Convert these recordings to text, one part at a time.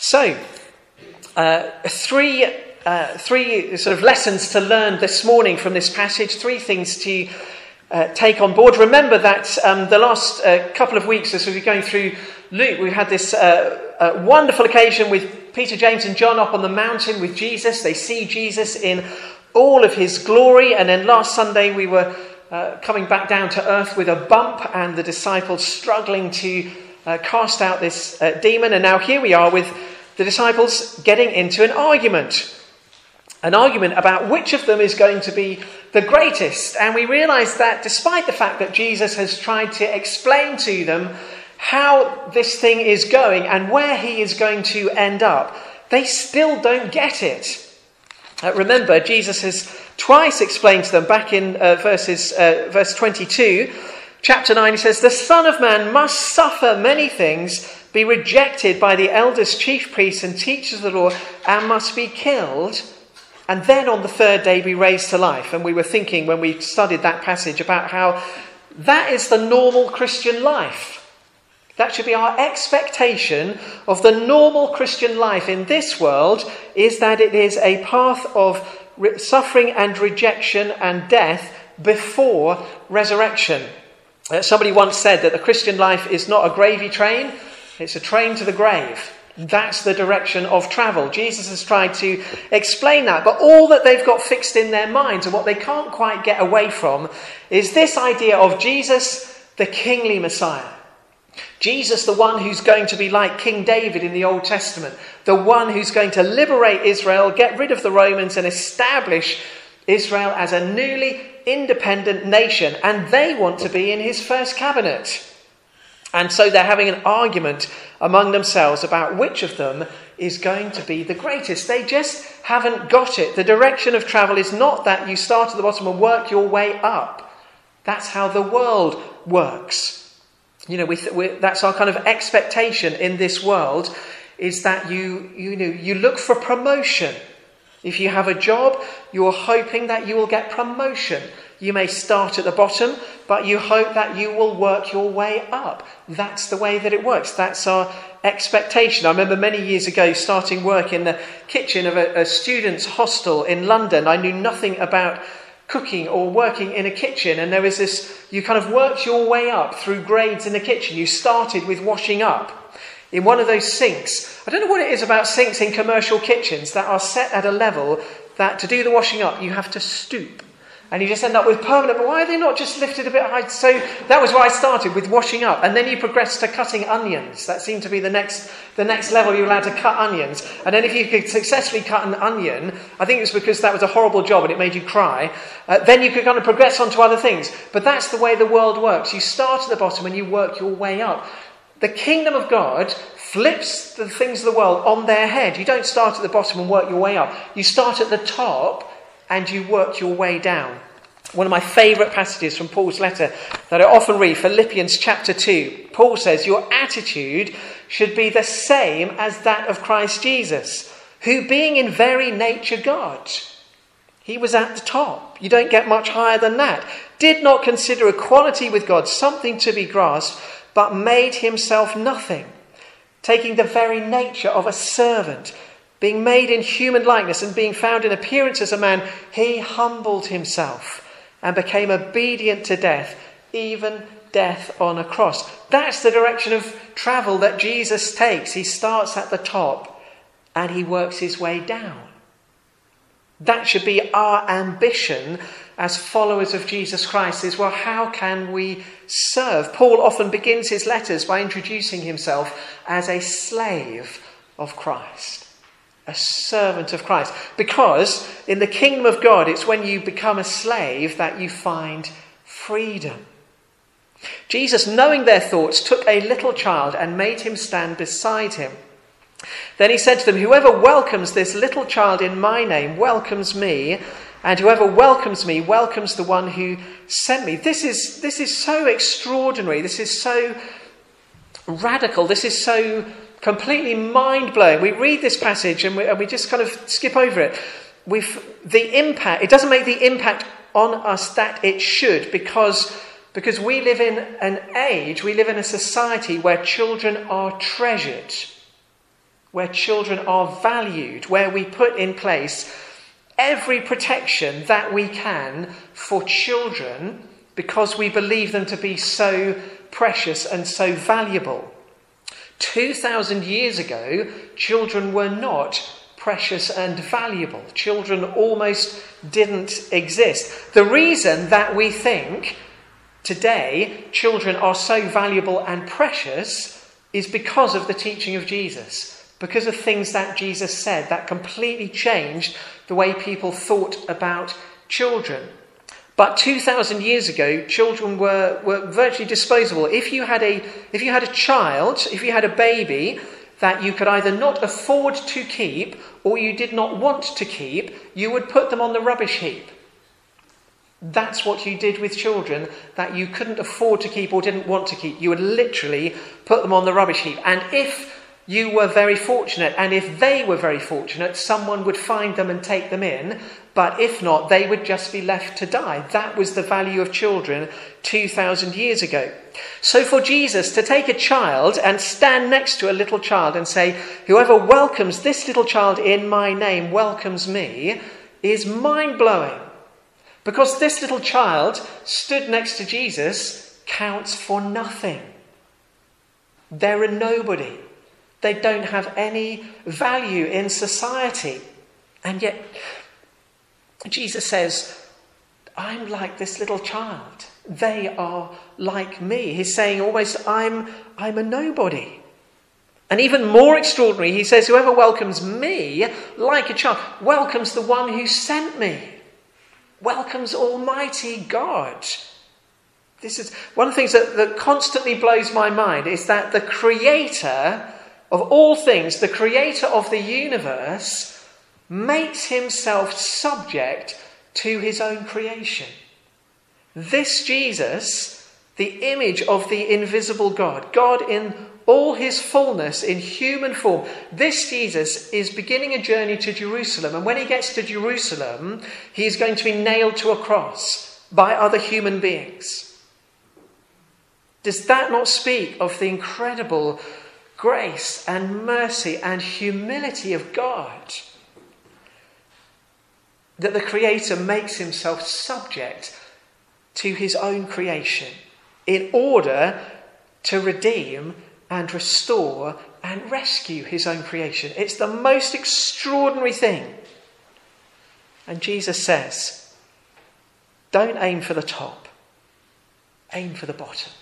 So, uh, three, uh, three sort of lessons to learn this morning from this passage, three things to uh, take on board. Remember that um, the last uh, couple of weeks, as we've been going through Luke, we had this uh, uh, wonderful occasion with Peter, James, and John up on the mountain with Jesus. They see Jesus in all of his glory. And then last Sunday, we were coming back down to earth with a bump, and the disciples struggling to uh, cast out this demon. And now here we are with the disciples getting into an argument. An argument about which of them is going to be the greatest. And we realize that despite the fact that Jesus has tried to explain to them how this thing is going and where he is going to end up, they still don't get it. Uh, remember, Jesus has twice explained to them back in uh, verses, uh, verse 22, chapter 9, he says, The Son of Man must suffer many things, be rejected by the elders, chief priests, and teachers of the law, and must be killed and then on the third day be raised to life. And we were thinking when we studied that passage about how that is the normal Christian life. That should be our expectation of the normal Christian life in this world is that it is a path of suffering and rejection and death before resurrection. Uh, somebody once said that the Christian life is not a gravy train, it's a train to the grave. That's the direction of travel. Jesus has tried to explain that, but all that they've got fixed in their minds and what they can't quite get away from is this idea of Jesus, the kingly Messiah. Jesus, the one who's going to be like King David in the Old Testament, the one who's going to liberate Israel, get rid of the Romans, and establish Israel as a newly independent nation. And they want to be in his first cabinet. And so they're having an argument among themselves about which of them is going to be the greatest. They just haven't got it. The direction of travel is not that you start at the bottom and work your way up. That's how the world works. You know, we th- that's our kind of expectation in this world is that you, you know, you look for promotion. If you have a job, you're hoping that you will get promotion. You may start at the bottom, but you hope that you will work your way up. That's the way that it works. That's our expectation. I remember many years ago starting work in the kitchen of a, a student's hostel in London. I knew nothing about cooking or working in a kitchen, and there was this you kind of worked your way up through grades in the kitchen. You started with washing up in one of those sinks. I don't know what it is about sinks in commercial kitchens that are set at a level that to do the washing up you have to stoop. And you just end up with permanent, but why are they not just lifted a bit high? So that was where I started with washing up. And then you progress to cutting onions. That seemed to be the next, the next level you're allowed to cut onions. And then if you could successfully cut an onion, I think it was because that was a horrible job and it made you cry, uh, then you could kind of progress on to other things. But that's the way the world works. You start at the bottom and you work your way up. The kingdom of God flips the things of the world on their head. You don't start at the bottom and work your way up. You start at the top and you work your way down. One of my favourite passages from Paul's letter that I often read, Philippians chapter 2. Paul says, Your attitude should be the same as that of Christ Jesus, who, being in very nature God, he was at the top. You don't get much higher than that. Did not consider equality with God something to be grasped, but made himself nothing, taking the very nature of a servant being made in human likeness and being found in appearance as a man, he humbled himself and became obedient to death, even death on a cross. That's the direction of travel that Jesus takes. He starts at the top and he works his way down. That should be our ambition as followers of Jesus Christ is well, how can we serve? Paul often begins his letters by introducing himself as a slave of Christ a servant of Christ. Because in the kingdom of God, it's when you become a slave that you find freedom. Jesus, knowing their thoughts, took a little child and made him stand beside him. Then he said to them, Whoever welcomes this little child in my name welcomes me, and whoever welcomes me welcomes the one who sent me. This is, this is so extraordinary. This is so radical. This is so completely mind blowing. We read this passage and we, and we just kind of skip over it. We've, the impact, it doesn't make the impact on us that it should because, because we live in an age, we live in a society where children are treasured. where children are valued, where we put in place every protection that we can for children because we believe them to be so precious and so valuable. 2,000 years ago, children were not precious and valuable. Children almost didn't exist. The reason that we think today children are so valuable and precious is because of the teaching of Jesus, because of things that Jesus said that completely changed the way people thought about children. But 2,000 years ago, children were, were virtually disposable. If you, had a, if you had a child, if you had a baby that you could either not afford to keep or you did not want to keep, you would put them on the rubbish heap. That's what you did with children that you couldn't afford to keep or didn't want to keep. You would literally put them on the rubbish heap. And if you were very fortunate, and if they were very fortunate, someone would find them and take them in. But if not, they would just be left to die. That was the value of children 2,000 years ago. So for Jesus to take a child and stand next to a little child and say, Whoever welcomes this little child in my name welcomes me, is mind blowing. Because this little child stood next to Jesus counts for nothing. They're a nobody. They don't have any value in society. And yet, Jesus says, I'm like this little child. They are like me. He's saying almost, I'm, I'm a nobody. And even more extraordinary, he says, Whoever welcomes me like a child welcomes the one who sent me, welcomes Almighty God. This is one of the things that, that constantly blows my mind is that the Creator of all things, the creator of the universe, makes himself subject to his own creation. This Jesus, the image of the invisible God, God in all his fullness in human form, this Jesus is beginning a journey to Jerusalem. And when he gets to Jerusalem, he is going to be nailed to a cross by other human beings. Does that not speak of the incredible grace and mercy and humility of God. That the Creator makes himself subject to his own creation in order to redeem and restore and rescue his own creation. It's the most extraordinary thing. And Jesus says, don't aim for the top, aim for the bottom.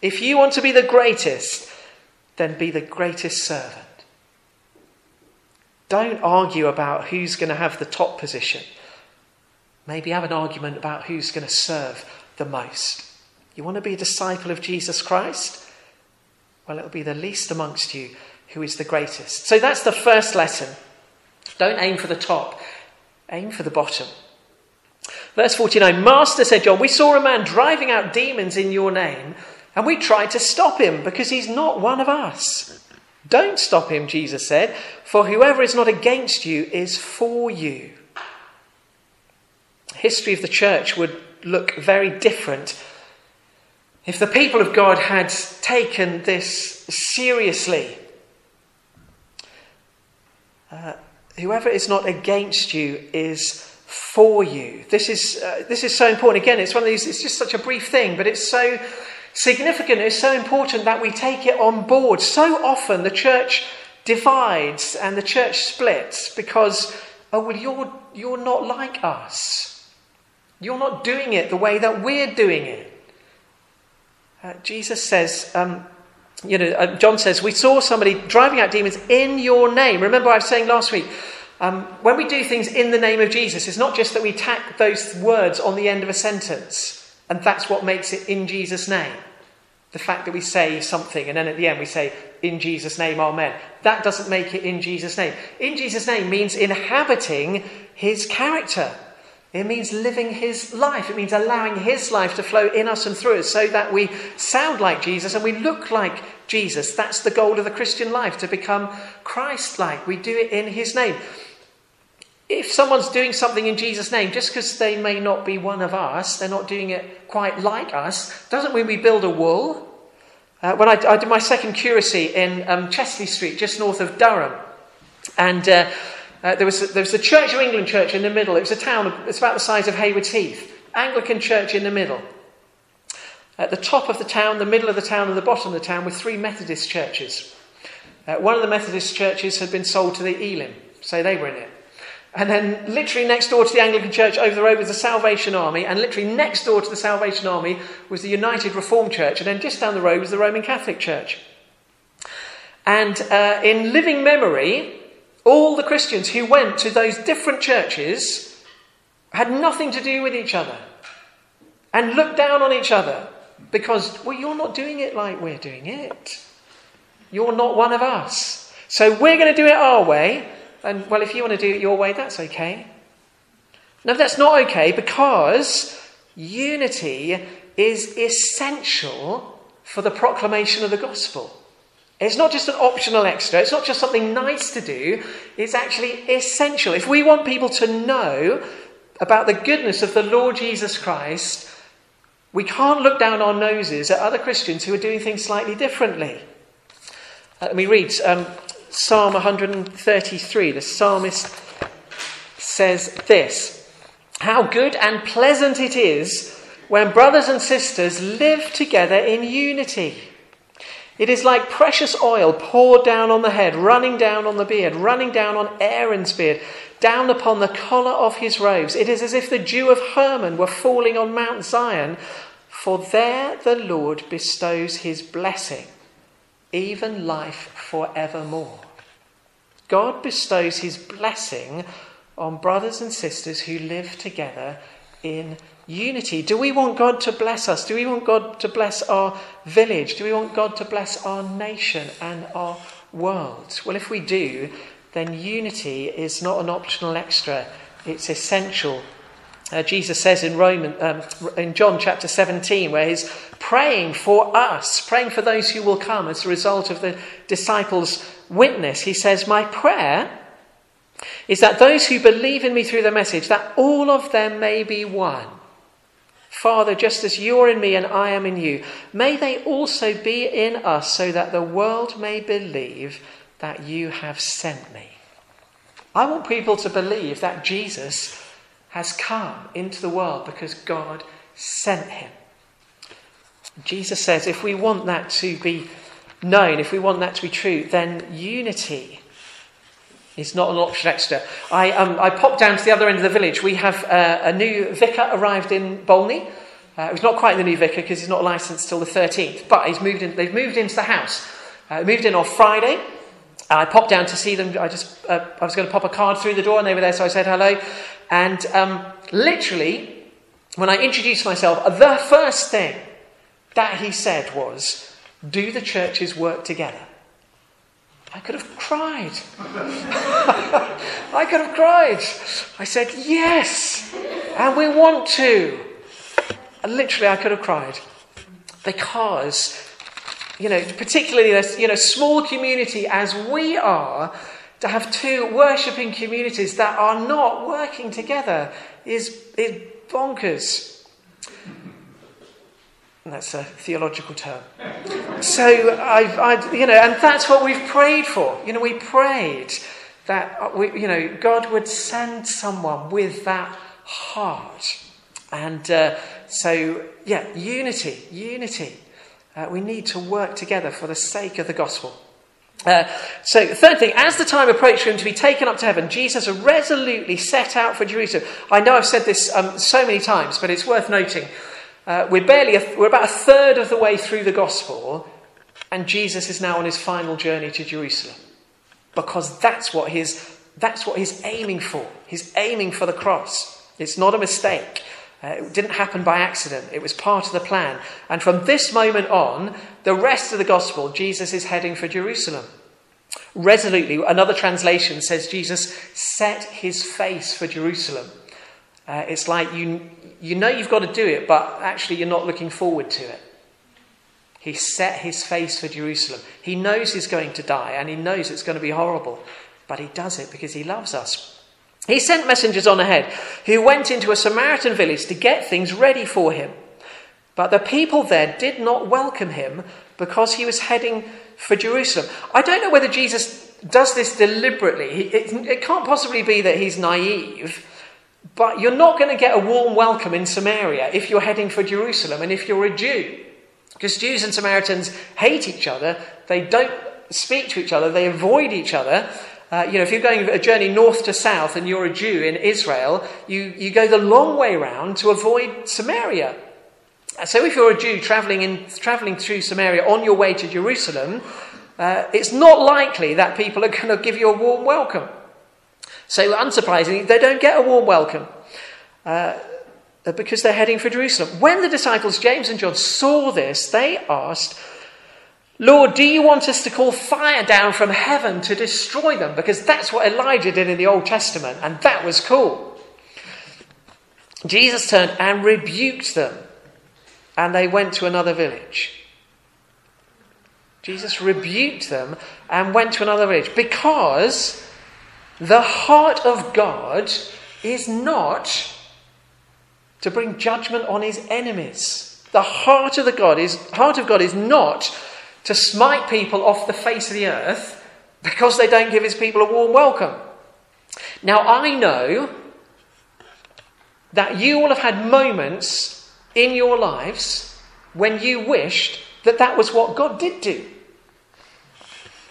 If you want to be the greatest, then be the greatest servant. Don't argue about who's going to have the top position. Maybe have an argument about who's going to serve the most. You want to be a disciple of Jesus Christ? Well, it'll be the least amongst you who is the greatest. So that's the first lesson. Don't aim for the top, aim for the bottom. Verse 49 Master, said John, we saw a man driving out demons in your name and we tried to stop him because he's not one of us. Don't stop him, Jesus said, for whoever is not against you is for you. History of the church would look very different if the people of God had taken this seriously. Uh, whoever is not against you is for you. This is, uh, this is so important. Again, it's one of these, it's just such a brief thing, but it's so significant, it's so important that we take it on board. So often the church divides and the church splits because, oh, well, you're, you're not like us. You're not doing it the way that we're doing it. Uh, Jesus says, um, you know, uh, John says, we saw somebody driving out demons in your name. Remember, I was saying last week, um, when we do things in the name of Jesus, it's not just that we tack those words on the end of a sentence. And that's what makes it in Jesus' name. The fact that we say something and then at the end we say, in Jesus' name, Amen. That doesn't make it in Jesus' name. In Jesus' name means inhabiting his character. It means living his life. It means allowing his life to flow in us and through us so that we sound like Jesus and we look like Jesus. That's the goal of the Christian life, to become Christ like. We do it in his name if someone's doing something in Jesus' name, just because they may not be one of us, they're not doing it quite like us, doesn't mean we build a wall uh, when I, I, did my second curacy in um, Chester Street, just north of Durham. And uh, uh, there, was a, there was the Church of England church in the middle. It was a town, it's about the size of Haywards Heath. Anglican church in the middle. At the top of the town, the middle of the town, and the bottom of the town were three Methodist churches. Uh, one of the Methodist churches had been sold to the Elim, so they were in it. And then, literally next door to the Anglican Church, over the road was the Salvation Army, and literally next door to the Salvation Army was the United Reformed Church, and then just down the road was the Roman Catholic Church. And uh, in living memory, all the Christians who went to those different churches had nothing to do with each other and looked down on each other because, well, you're not doing it like we're doing it. You're not one of us. So we're going to do it our way and well, if you want to do it your way, that's okay. No, that's not okay because unity is essential for the proclamation of the gospel. It's not just an optional extra, it's not just something nice to do, it's actually essential. If we want people to know about the goodness of the Lord Jesus Christ, we can't look down our noses at other Christians who are doing things slightly differently. Uh, let me read um, Psalm 133, the psalmist says this How good and pleasant it is when brothers and sisters live together in unity. It is like precious oil poured down on the head, running down on the beard, running down on Aaron's beard, down upon the collar of his robes. It is as if the dew of Hermon were falling on Mount Zion, for there the Lord bestows his blessing even life forevermore. God bestows his blessing on brothers and sisters who live together in unity. Do we want God to bless us? Do we want God to bless our village? Do we want God to bless our nation and our world? Well, if we do, then unity is not an optional extra, it's essential uh, Jesus says in Roman, um, in John chapter 17, where he's praying for us, praying for those who will come as a result of the disciples' witness. He says, "My prayer is that those who believe in me through the message, that all of them may be one. Father, just as you're in me and I am in you, may they also be in us, so that the world may believe that you have sent me." I want people to believe that Jesus has come into the world because God sent him. Jesus says if we want that to be known, if we want that to be true, then unity is not an option extra. I, um, I popped down to the other end of the village. We have uh, a new vicar arrived in Bolney. Uh, he's not quite the new vicar because he's not licensed till the 13th, but he's moved in, they've moved into the house. Uh, moved in on Friday. I popped down to see them. I just uh, I was going to pop a card through the door, and they were there, so I said hello. And um, literally, when I introduced myself, the first thing that he said was, Do the churches work together? I could have cried. I could have cried. I said, Yes, and we want to. And literally, I could have cried. Because, you know, particularly in a you know, small community as we are, to have two worshipping communities that are not working together is, is bonkers. That's a theological term. So, I've, i you know, and that's what we've prayed for. You know, we prayed that, uh, we, you know, God would send someone with that heart. And uh, so, yeah, unity, unity. Uh, we need to work together for the sake of the gospel. Uh, so, third thing, as the time approached for him to be taken up to heaven, Jesus resolutely set out for Jerusalem. I know I've said this um, so many times, but it's worth noting. Uh, we're barely, we're about a third of the way through the gospel, and Jesus is now on his final journey to Jerusalem. Because that's what, his, that's what he's aiming for. He's aiming for the cross. It's not a mistake. Uh, it didn't happen by accident, it was part of the plan. And from this moment on, the rest of the gospel, Jesus is heading for Jerusalem. Resolutely, another translation says Jesus set his face for Jerusalem. Uh, it's like you, you know you've got to do it, but actually you're not looking forward to it. He set his face for Jerusalem. He knows he's going to die and he knows it's going to be horrible, but he does it because he loves us. He sent messengers on ahead who went into a Samaritan village to get things ready for him. But the people there did not welcome him because he was heading for Jerusalem. I don't know whether Jesus does this deliberately. It, it can't possibly be that he's naive, but you're not going to get a warm welcome in Samaria if you're heading for Jerusalem and if you're a Jew. Because Jews and Samaritans hate each other, they don't speak to each other, they avoid each other. Uh, you know, if you're going a journey north to south and you're a Jew in Israel, you, you go the long way round to avoid Samaria. So if you're a Jew traveling, in, traveling through Samaria on your way to Jerusalem, uh, it's not likely that people are going to give you a warm welcome. So, unsurprisingly, they don't get a warm welcome uh, because they're heading for Jerusalem. When the disciples, James and John, saw this, they asked, Lord, do you want us to call fire down from heaven to destroy them? Because that's what Elijah did in the Old Testament, and that was cool. Jesus turned and rebuked them, and they went to another village. Jesus rebuked them and went to another village because the heart of God is not to bring judgment on his enemies. The heart of the God is heart of God is not to smite people off the face of the earth because they don't give his people a warm welcome. Now I know that you will have had moments in your lives when you wished that that was what God did do.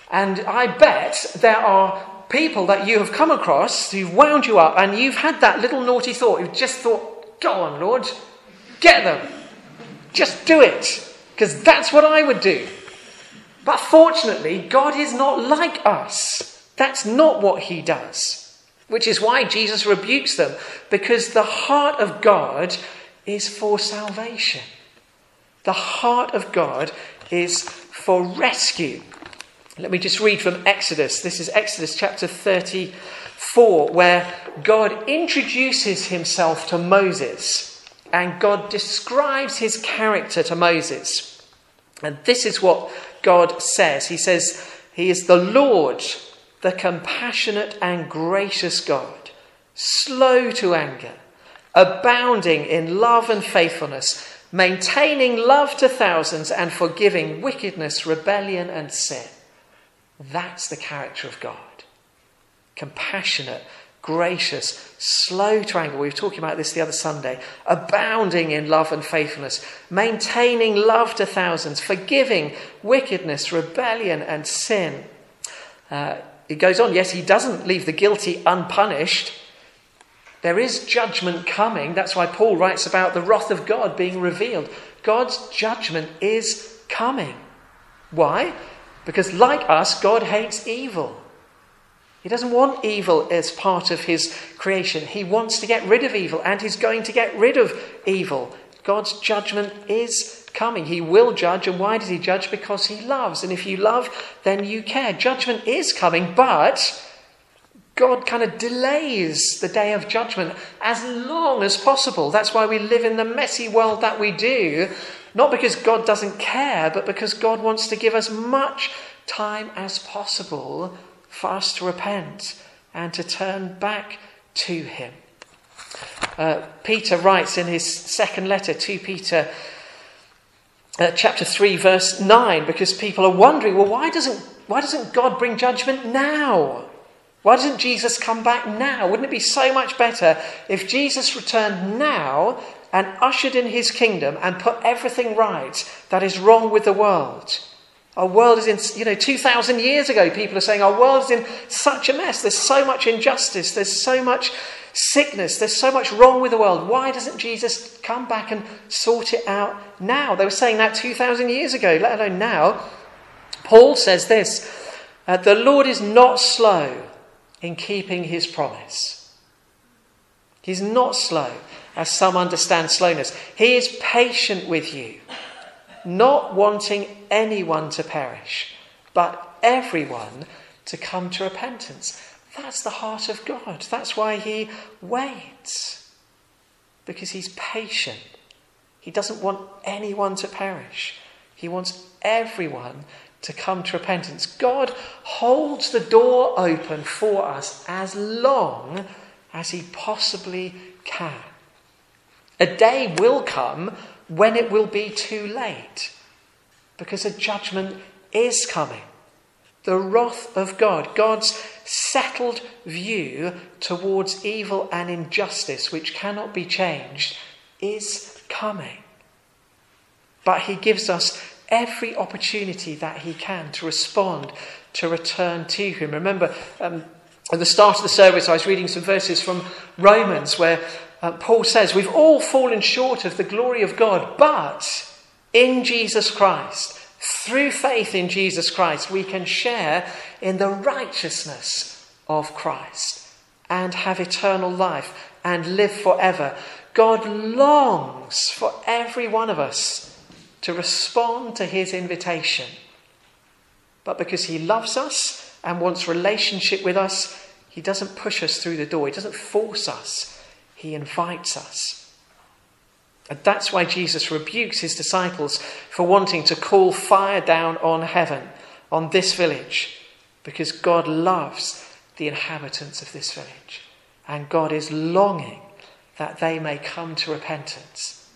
And I bet there are people that you have come across who've wound you up and you've had that little naughty thought. You've just thought, go on, Lord, get them. Just do it. Because that's what I would do. But fortunately, God is not like us. That's not what he does. Which is why Jesus rebukes them, because the heart of God is for salvation. The heart of God is for rescue. Let me just read from Exodus. This is Exodus chapter 34, where God introduces himself to Moses and God describes his character to Moses. And this is what God says He says, He is the Lord, the compassionate and gracious God, slow to anger, abounding in love and faithfulness, maintaining love to thousands, and forgiving wickedness, rebellion, and sin. That's the character of God. Compassionate, gracious, slow to anger. We were talking about this the other Sunday. Abounding in love and faithfulness, maintaining love to thousands, forgiving wickedness, rebellion, and sin. Uh, it goes on, yes, he doesn't leave the guilty unpunished. There is judgment coming. That's why Paul writes about the wrath of God being revealed. God's judgment is coming. Why? Because, like us, God hates evil. He doesn't want evil as part of his creation. He wants to get rid of evil, and he's going to get rid of evil. God's judgment is coming. He will judge, and why does he judge? Because he loves. And if you love, then you care. Judgment is coming, but God kind of delays the day of judgment as long as possible. That's why we live in the messy world that we do, not because God doesn't care, but because God wants to give us much time as possible us to repent and to turn back to Him. Uh, Peter writes in his second letter, to Peter uh, chapter 3, verse 9, because people are wondering, well, why doesn't, why doesn't God bring judgment now? Why doesn't Jesus come back now? Wouldn't it be so much better if Jesus returned now and ushered in his kingdom and put everything right that is wrong with the world. Our world is in, you know, 2,000 years ago, people are saying our world is in such a mess. There's so much injustice. There's so much sickness. There's so much wrong with the world. Why doesn't Jesus come back and sort it out now? They were saying that 2,000 years ago, let alone now. Paul says this uh, The Lord is not slow in keeping his promise. He's not slow as some understand slowness. He is patient with you, not wanting anyone to perish, but everyone to come to repentance. That's the heart of God. That's why He waits, because He's patient. He doesn't want anyone to perish, He wants everyone to come to repentance. God holds the door open for us as long as He possibly can. A day will come when it will be too late. because a judgment is coming. The wrath of God, God's settled view towards evil and injustice, which cannot be changed, is coming. But He gives us every opportunity that He can to respond, to return to Him. Remember, um, at the start of the service, I was reading some verses from Romans where uh, Paul says, We've all fallen short of the glory of God, but in Jesus Christ, through faith in Jesus Christ, we can share in the righteousness of Christ and have eternal life and live forever. God longs for every one of us to respond to his invitation. But because he loves us and wants relationship with us, he doesn't push us through the door, he doesn't force us, he invites us. And that's why Jesus rebukes his disciples for wanting to call fire down on heaven, on this village, because God loves the inhabitants of this village. And God is longing that they may come to repentance.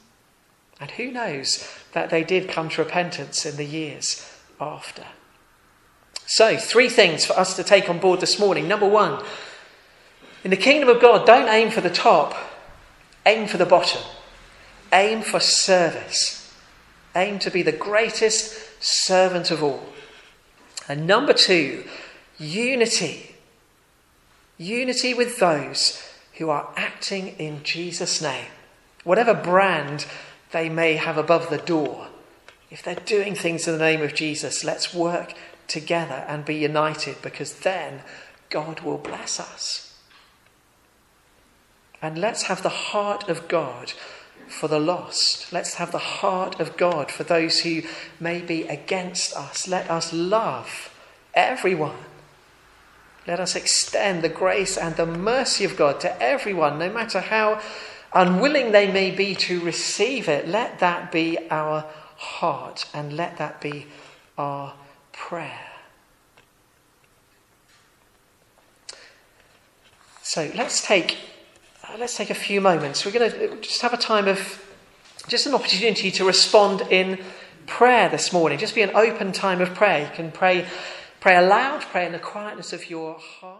And who knows that they did come to repentance in the years after. So, three things for us to take on board this morning. Number one, in the kingdom of God, don't aim for the top, aim for the bottom. Aim for service. Aim to be the greatest servant of all. And number two, unity. Unity with those who are acting in Jesus' name. Whatever brand they may have above the door, if they're doing things in the name of Jesus, let's work together and be united because then God will bless us. And let's have the heart of God for the lost. Let's have the heart of God for those who may be against us. Let us love everyone. Let us extend the grace and the mercy of God to everyone, no matter how unwilling they may be to receive it. Let that be our heart and let that be our prayer. So let's take uh, let's take a few moments. We're going to just have a time of just an opportunity to respond in prayer this morning. Just be an open time of prayer. You can pray, pray aloud, pray in the quietness of your heart.